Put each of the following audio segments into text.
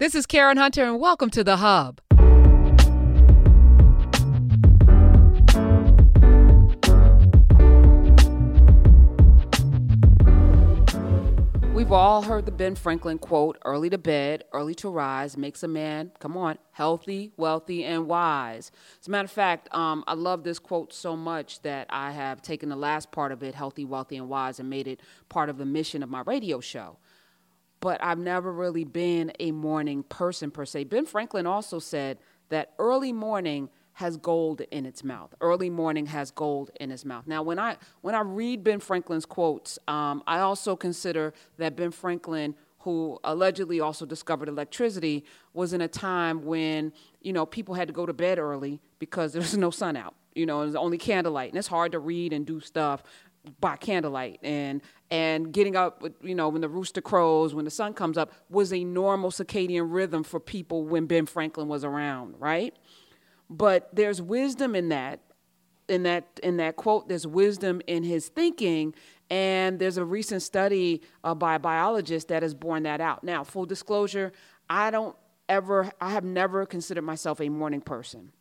This is Karen Hunter, and welcome to The Hub. We've all heard the Ben Franklin quote early to bed, early to rise makes a man, come on, healthy, wealthy, and wise. As a matter of fact, um, I love this quote so much that I have taken the last part of it, healthy, wealthy, and wise, and made it part of the mission of my radio show but I've never really been a morning person per se. Ben Franklin also said that early morning has gold in its mouth. Early morning has gold in its mouth. Now, when I when I read Ben Franklin's quotes, um, I also consider that Ben Franklin, who allegedly also discovered electricity, was in a time when you know people had to go to bed early because there was no sun out. You know, it was only candlelight, and it's hard to read and do stuff by candlelight. And and getting up you know when the rooster crows when the sun comes up was a normal circadian rhythm for people when ben franklin was around right? But there's wisdom in that in that in that quote. There's wisdom in his thinking. And there's a recent study uh, by a biologist that has borne that out. Now full disclosure i don't ever i have never considered myself a morning person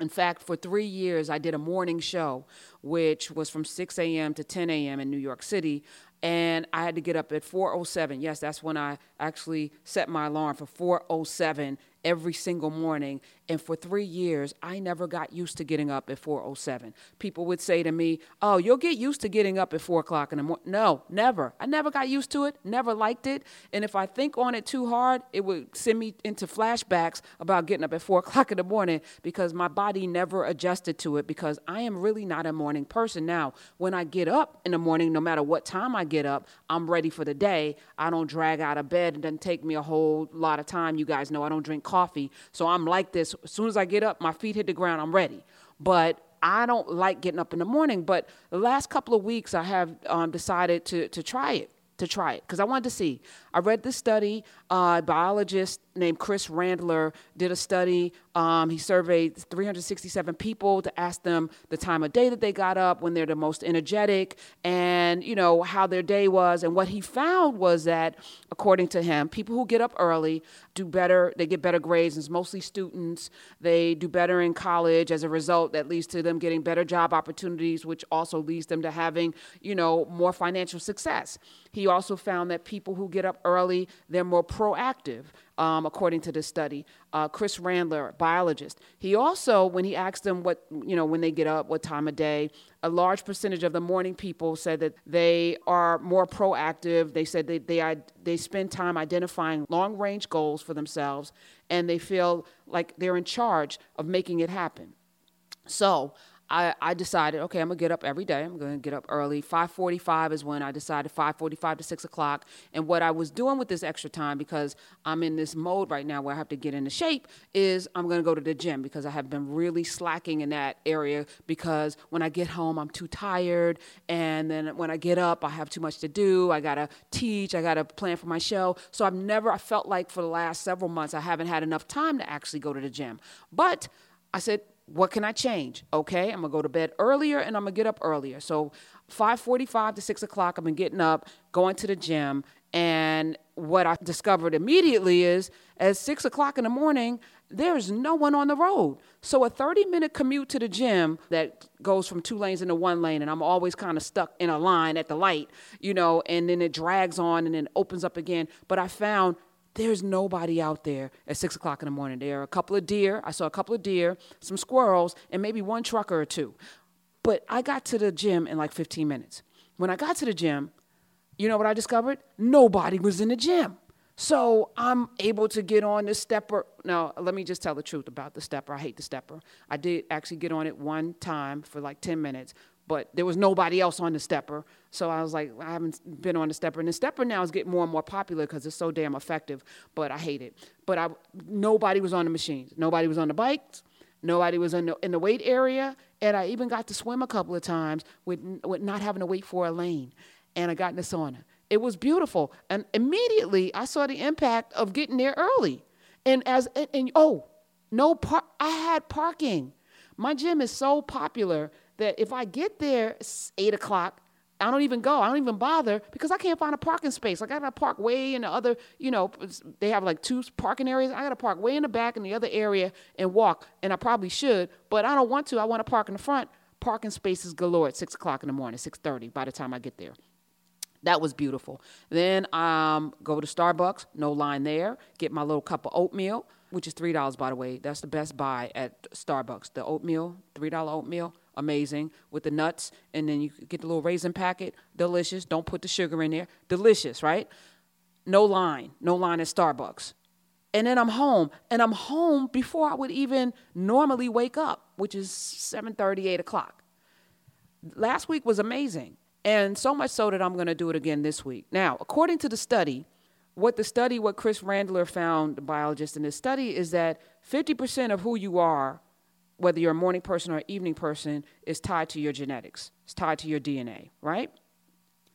in fact, for three years, I did a morning show, which was from 6 a.m. to 10 a.m. in New York City. And I had to get up at 4.07. Yes, that's when I actually set my alarm for 4.07 every single morning. And for three years, I never got used to getting up at 4:07. People would say to me, "Oh, you'll get used to getting up at four o'clock in the morning." No, never. I never got used to it. Never liked it. And if I think on it too hard, it would send me into flashbacks about getting up at four o'clock in the morning because my body never adjusted to it. Because I am really not a morning person. Now, when I get up in the morning, no matter what time I get up, I'm ready for the day. I don't drag out of bed. It doesn't take me a whole lot of time. You guys know I don't drink coffee, so I'm like this as soon as I get up, my feet hit the ground, I'm ready. But I don't like getting up in the morning. But the last couple of weeks, I have um, decided to, to try it to try it because I wanted to see. I read this study. Uh, a biologist named Chris Randler did a study. Um, he surveyed 367 people to ask them the time of day that they got up, when they're the most energetic, and you know how their day was. And what he found was that, according to him, people who get up early do better. They get better grades. It's mostly students. They do better in college. As a result, that leads to them getting better job opportunities, which also leads them to having you know more financial success. He also found that people who get up early, they're more proactive, um, according to this study. Uh, Chris Randler, biologist, he also, when he asked them what, you know, when they get up, what time of day, a large percentage of the morning people said that they are more proactive. They said they, they, they spend time identifying long range goals for themselves and they feel like they're in charge of making it happen. So, I, I decided, okay, I'm gonna get up every day. I'm gonna get up early. 5:45 is when I decided 5:45 to 6 o'clock. And what I was doing with this extra time, because I'm in this mode right now where I have to get into shape, is I'm gonna go to the gym because I have been really slacking in that area. Because when I get home, I'm too tired, and then when I get up, I have too much to do. I gotta teach. I gotta plan for my show. So I've never. I felt like for the last several months, I haven't had enough time to actually go to the gym. But I said, what can I change? Okay, I'm gonna go to bed earlier and I'm gonna get up earlier. So 5:45 to 6 o'clock, I've been getting up, going to the gym, and what I discovered immediately is at 6 o'clock in the morning, there's no one on the road. So a 30 minute commute to the gym that goes from two lanes into one lane, and I'm always kind of stuck in a line at the light, you know, and then it drags on and then opens up again. But I found there's nobody out there at six o'clock in the morning. There are a couple of deer. I saw a couple of deer, some squirrels, and maybe one trucker or two. But I got to the gym in like 15 minutes. When I got to the gym, you know what I discovered? Nobody was in the gym. So I'm able to get on the stepper. Now, let me just tell the truth about the stepper. I hate the stepper. I did actually get on it one time for like 10 minutes, but there was nobody else on the stepper. So I was like, I haven't been on the stepper. And the stepper now is getting more and more popular because it's so damn effective, but I hate it. But I, nobody was on the machines. Nobody was on the bikes. Nobody was in the, in the weight area. And I even got to swim a couple of times with, with not having to wait for a lane. And I got in the sauna. It was beautiful. And immediately I saw the impact of getting there early. And as, and, and oh, no par- I had parking. My gym is so popular that if I get there eight o'clock, I don't even go. I don't even bother because I can't find a parking space. Like I gotta park way in the other, you know, they have like two parking areas. I gotta park way in the back in the other area and walk. And I probably should, but I don't want to. I want to park in the front. Parking spaces galore at six o'clock in the morning, six thirty. By the time I get there. That was beautiful. Then um, go to Starbucks, no line there. Get my little cup of oatmeal, which is three dollars by the way. That's the best buy at Starbucks. The oatmeal, three dollar oatmeal, amazing with the nuts, and then you get the little raisin packet, delicious. Don't put the sugar in there, delicious, right? No line, no line at Starbucks. And then I'm home, and I'm home before I would even normally wake up, which is 7:30, 8 o'clock. Last week was amazing, and so much so that I'm going to do it again this week. Now, according to the study, what the study, what Chris Randler found, the biologist in this study, is that 50% of who you are whether you're a morning person or an evening person, is tied to your genetics. It's tied to your DNA, right?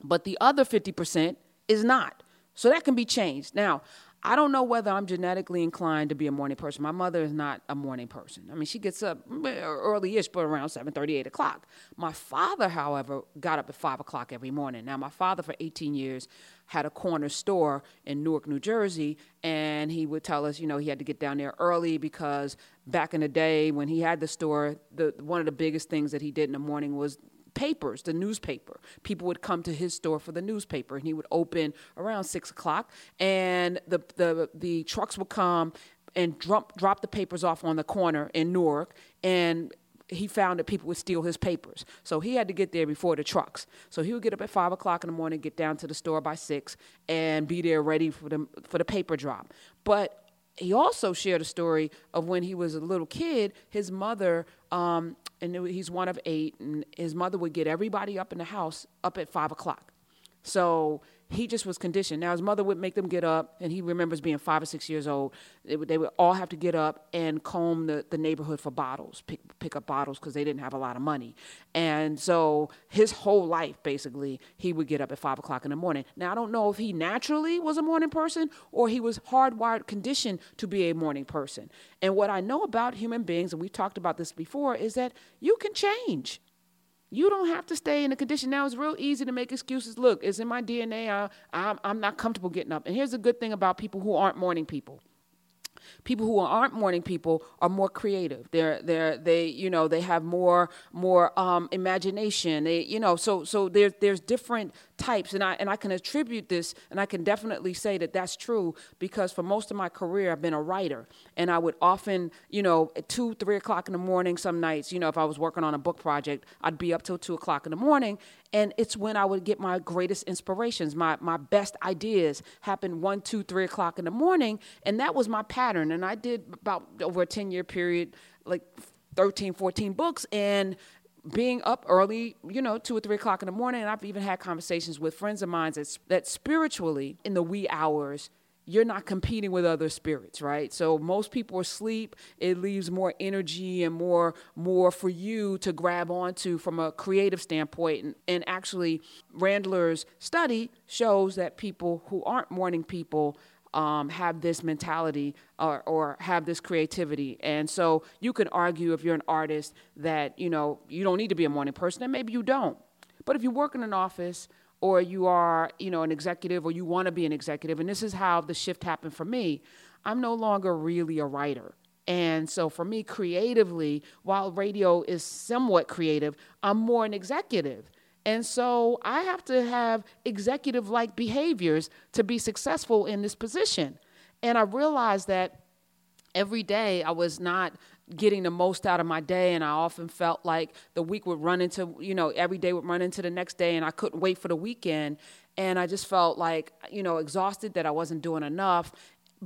But the other 50% is not. So that can be changed. Now, I don't know whether I'm genetically inclined to be a morning person. My mother is not a morning person. I mean, she gets up early-ish, but around 7 8 o'clock. My father, however, got up at 5 o'clock every morning. Now, my father, for 18 years, had a corner store in Newark, New Jersey, and he would tell us, you know, he had to get down there early because back in the day when he had the store, the one of the biggest things that he did in the morning was papers, the newspaper. People would come to his store for the newspaper, and he would open around six o'clock, and the the the trucks would come and drop drop the papers off on the corner in Newark, and he found that people would steal his papers. So he had to get there before the trucks. So he would get up at five o'clock in the morning, get down to the store by six, and be there ready for the for the paper drop. But he also shared a story of when he was a little kid, his mother um, and he's one of eight, and his mother would get everybody up in the house up at five o'clock. So he just was conditioned. Now his mother would make them get up, and he remembers being five or six years old. They would, they would all have to get up and comb the, the neighborhood for bottles, pick, pick up bottles because they didn't have a lot of money. And so his whole life, basically, he would get up at five o'clock in the morning. Now I don't know if he naturally was a morning person or he was hardwired, conditioned to be a morning person. And what I know about human beings, and we've talked about this before, is that you can change. You don't have to stay in the condition. Now it's real easy to make excuses. Look, it's in my DNA. I, I'm, I'm not comfortable getting up. And here's a good thing about people who aren't morning people people who aren't morning people are more creative. They're they're they you know they have more more um, imagination. They you know so so there's there's different types, and I and I can attribute this, and I can definitely say that that's true because for most of my career I've been a writer, and I would often you know at two three o'clock in the morning some nights you know if I was working on a book project I'd be up till two o'clock in the morning, and it's when I would get my greatest inspirations, my my best ideas happen one two three o'clock in the morning, and that was my pattern, and I did about over a ten year period like 13 14 books and being up early, you know, two or three o'clock in the morning. And I've even had conversations with friends of mine that, that spiritually, in the wee hours, you're not competing with other spirits, right? So most people are asleep. It leaves more energy and more more for you to grab onto from a creative standpoint. And, and actually, Randler's study shows that people who aren't morning people um, have this mentality or, or have this creativity. And so you can argue if you're an artist that, you know, you don't need to be a morning person, and maybe you don't. But if you work in an office or you are, you know, an executive or you want to be an executive, and this is how the shift happened for me, I'm no longer really a writer. And so for me, creatively, while radio is somewhat creative, I'm more an executive. And so I have to have executive like behaviors to be successful in this position. And I realized that every day I was not getting the most out of my day and I often felt like the week would run into, you know, every day would run into the next day and I couldn't wait for the weekend. And I just felt like, you know, exhausted that I wasn't doing enough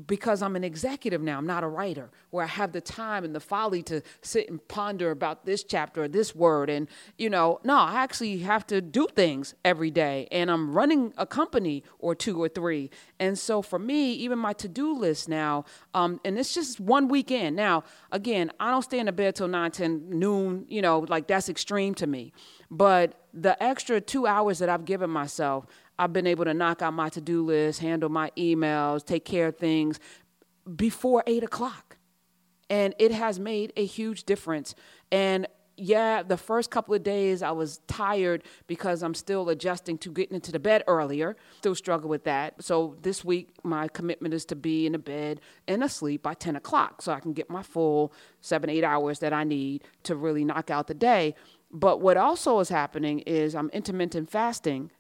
because I'm an executive now, I'm not a writer, where I have the time and the folly to sit and ponder about this chapter or this word. And, you know, no, I actually have to do things every day. And I'm running a company or two or three. And so for me, even my to do list now, um, and it's just one weekend. Now, again, I don't stay in the bed till 9, 10, noon, you know, like that's extreme to me. But the extra two hours that I've given myself, I've been able to knock out my to do list, handle my emails, take care of things before eight o'clock. And it has made a huge difference. And yeah, the first couple of days I was tired because I'm still adjusting to getting into the bed earlier. Still struggle with that. So this week, my commitment is to be in the bed and asleep by 10 o'clock so I can get my full seven, eight hours that I need to really knock out the day. But what also is happening is I'm intermittent fasting.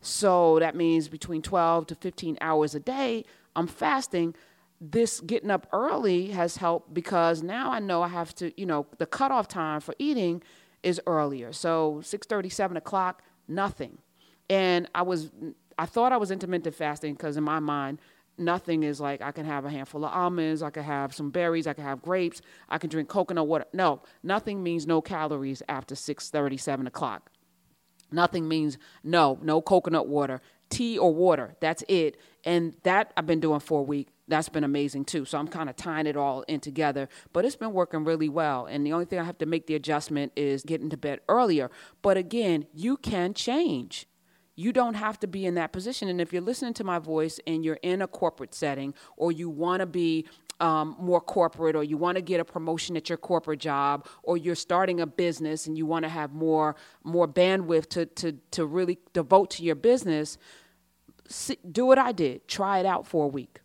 So that means between 12 to 15 hours a day, I'm fasting this getting up early has helped because now I know I have to, you know, the cutoff time for eating is earlier. So 6:30, 7 o'clock, nothing. And I was, I thought I was intermittent fasting because in my mind, nothing is like I can have a handful of almonds, I can have some berries, I can have grapes, I can drink coconut water. No, nothing means no calories after 6:30, 7 o'clock. Nothing means no, no coconut water, tea or water. That's it. And that I've been doing for a week that's been amazing too. So I'm kind of tying it all in together, but it's been working really well. And the only thing I have to make the adjustment is getting to bed earlier. But again, you can change. You don't have to be in that position. And if you're listening to my voice and you're in a corporate setting or you want to be um, more corporate or you want to get a promotion at your corporate job or you're starting a business and you want to have more more bandwidth to, to, to really devote to your business, do what I did. Try it out for a week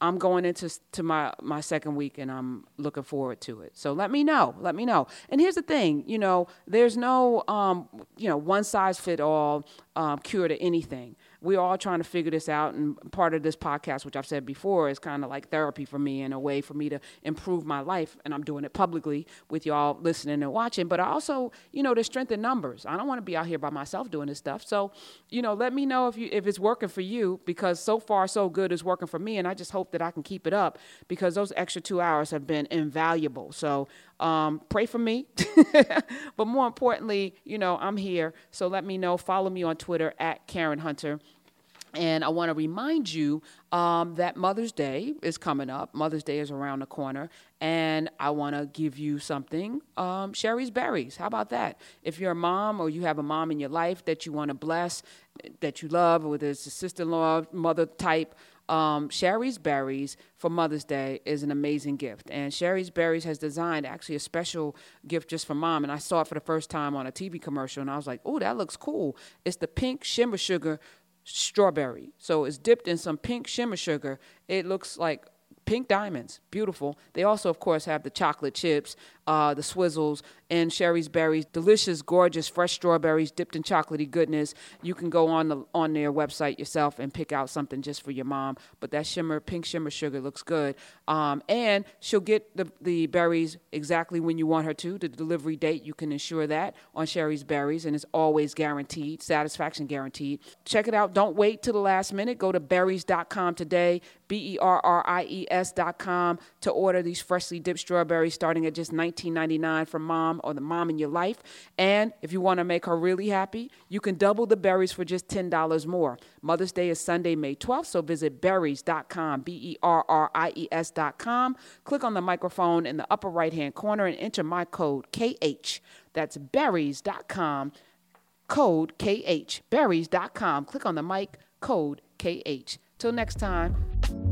I'm going into to my my second week and I'm looking forward to it. So let me know. Let me know. And here's the thing, you know, there's no um, you know one size fit all um, cure to anything we're all trying to figure this out. And part of this podcast, which I've said before, is kind of like therapy for me and a way for me to improve my life. And I'm doing it publicly with y'all listening and watching. But I also, you know, there's strength in numbers. I don't want to be out here by myself doing this stuff. So, you know, let me know if you if it's working for you because so far so good is working for me. And I just hope that I can keep it up because those extra two hours have been invaluable. So um, pray for me. but more importantly, you know, I'm here. So let me know. Follow me on Twitter at Karen Hunter. And I want to remind you um, that Mother's Day is coming up. Mother's Day is around the corner. And I want to give you something um, Shari's Berries. How about that? If you're a mom or you have a mom in your life that you want to bless, that you love, whether it's a sister in law, mother type, um, Shari's Berries for Mother's Day is an amazing gift. And Shari's Berries has designed actually a special gift just for mom. And I saw it for the first time on a TV commercial and I was like, oh, that looks cool. It's the pink shimmer sugar strawberry. So it's dipped in some pink shimmer sugar. It looks like pink diamonds, beautiful. They also, of course, have the chocolate chips uh, the Swizzles, and Shari's Berries. Delicious, gorgeous, fresh strawberries dipped in chocolatey goodness. You can go on the on their website yourself and pick out something just for your mom. But that shimmer, pink shimmer sugar looks good. Um, and she'll get the, the berries exactly when you want her to. The delivery date, you can ensure that on Shari's Berries, and it's always guaranteed, satisfaction guaranteed. Check it out. Don't wait till the last minute. Go to berries.com today, B E R R I E S.com, to order these freshly dipped strawberries starting at just 19 $19.99 for mom or the mom in your life. And if you want to make her really happy, you can double the berries for just $10 more. Mother's Day is Sunday, May 12th, so visit berries.com, B E R R I E S.com. Click on the microphone in the upper right hand corner and enter my code KH. That's berries.com, code KH. Berries.com. Click on the mic, code KH. Till next time.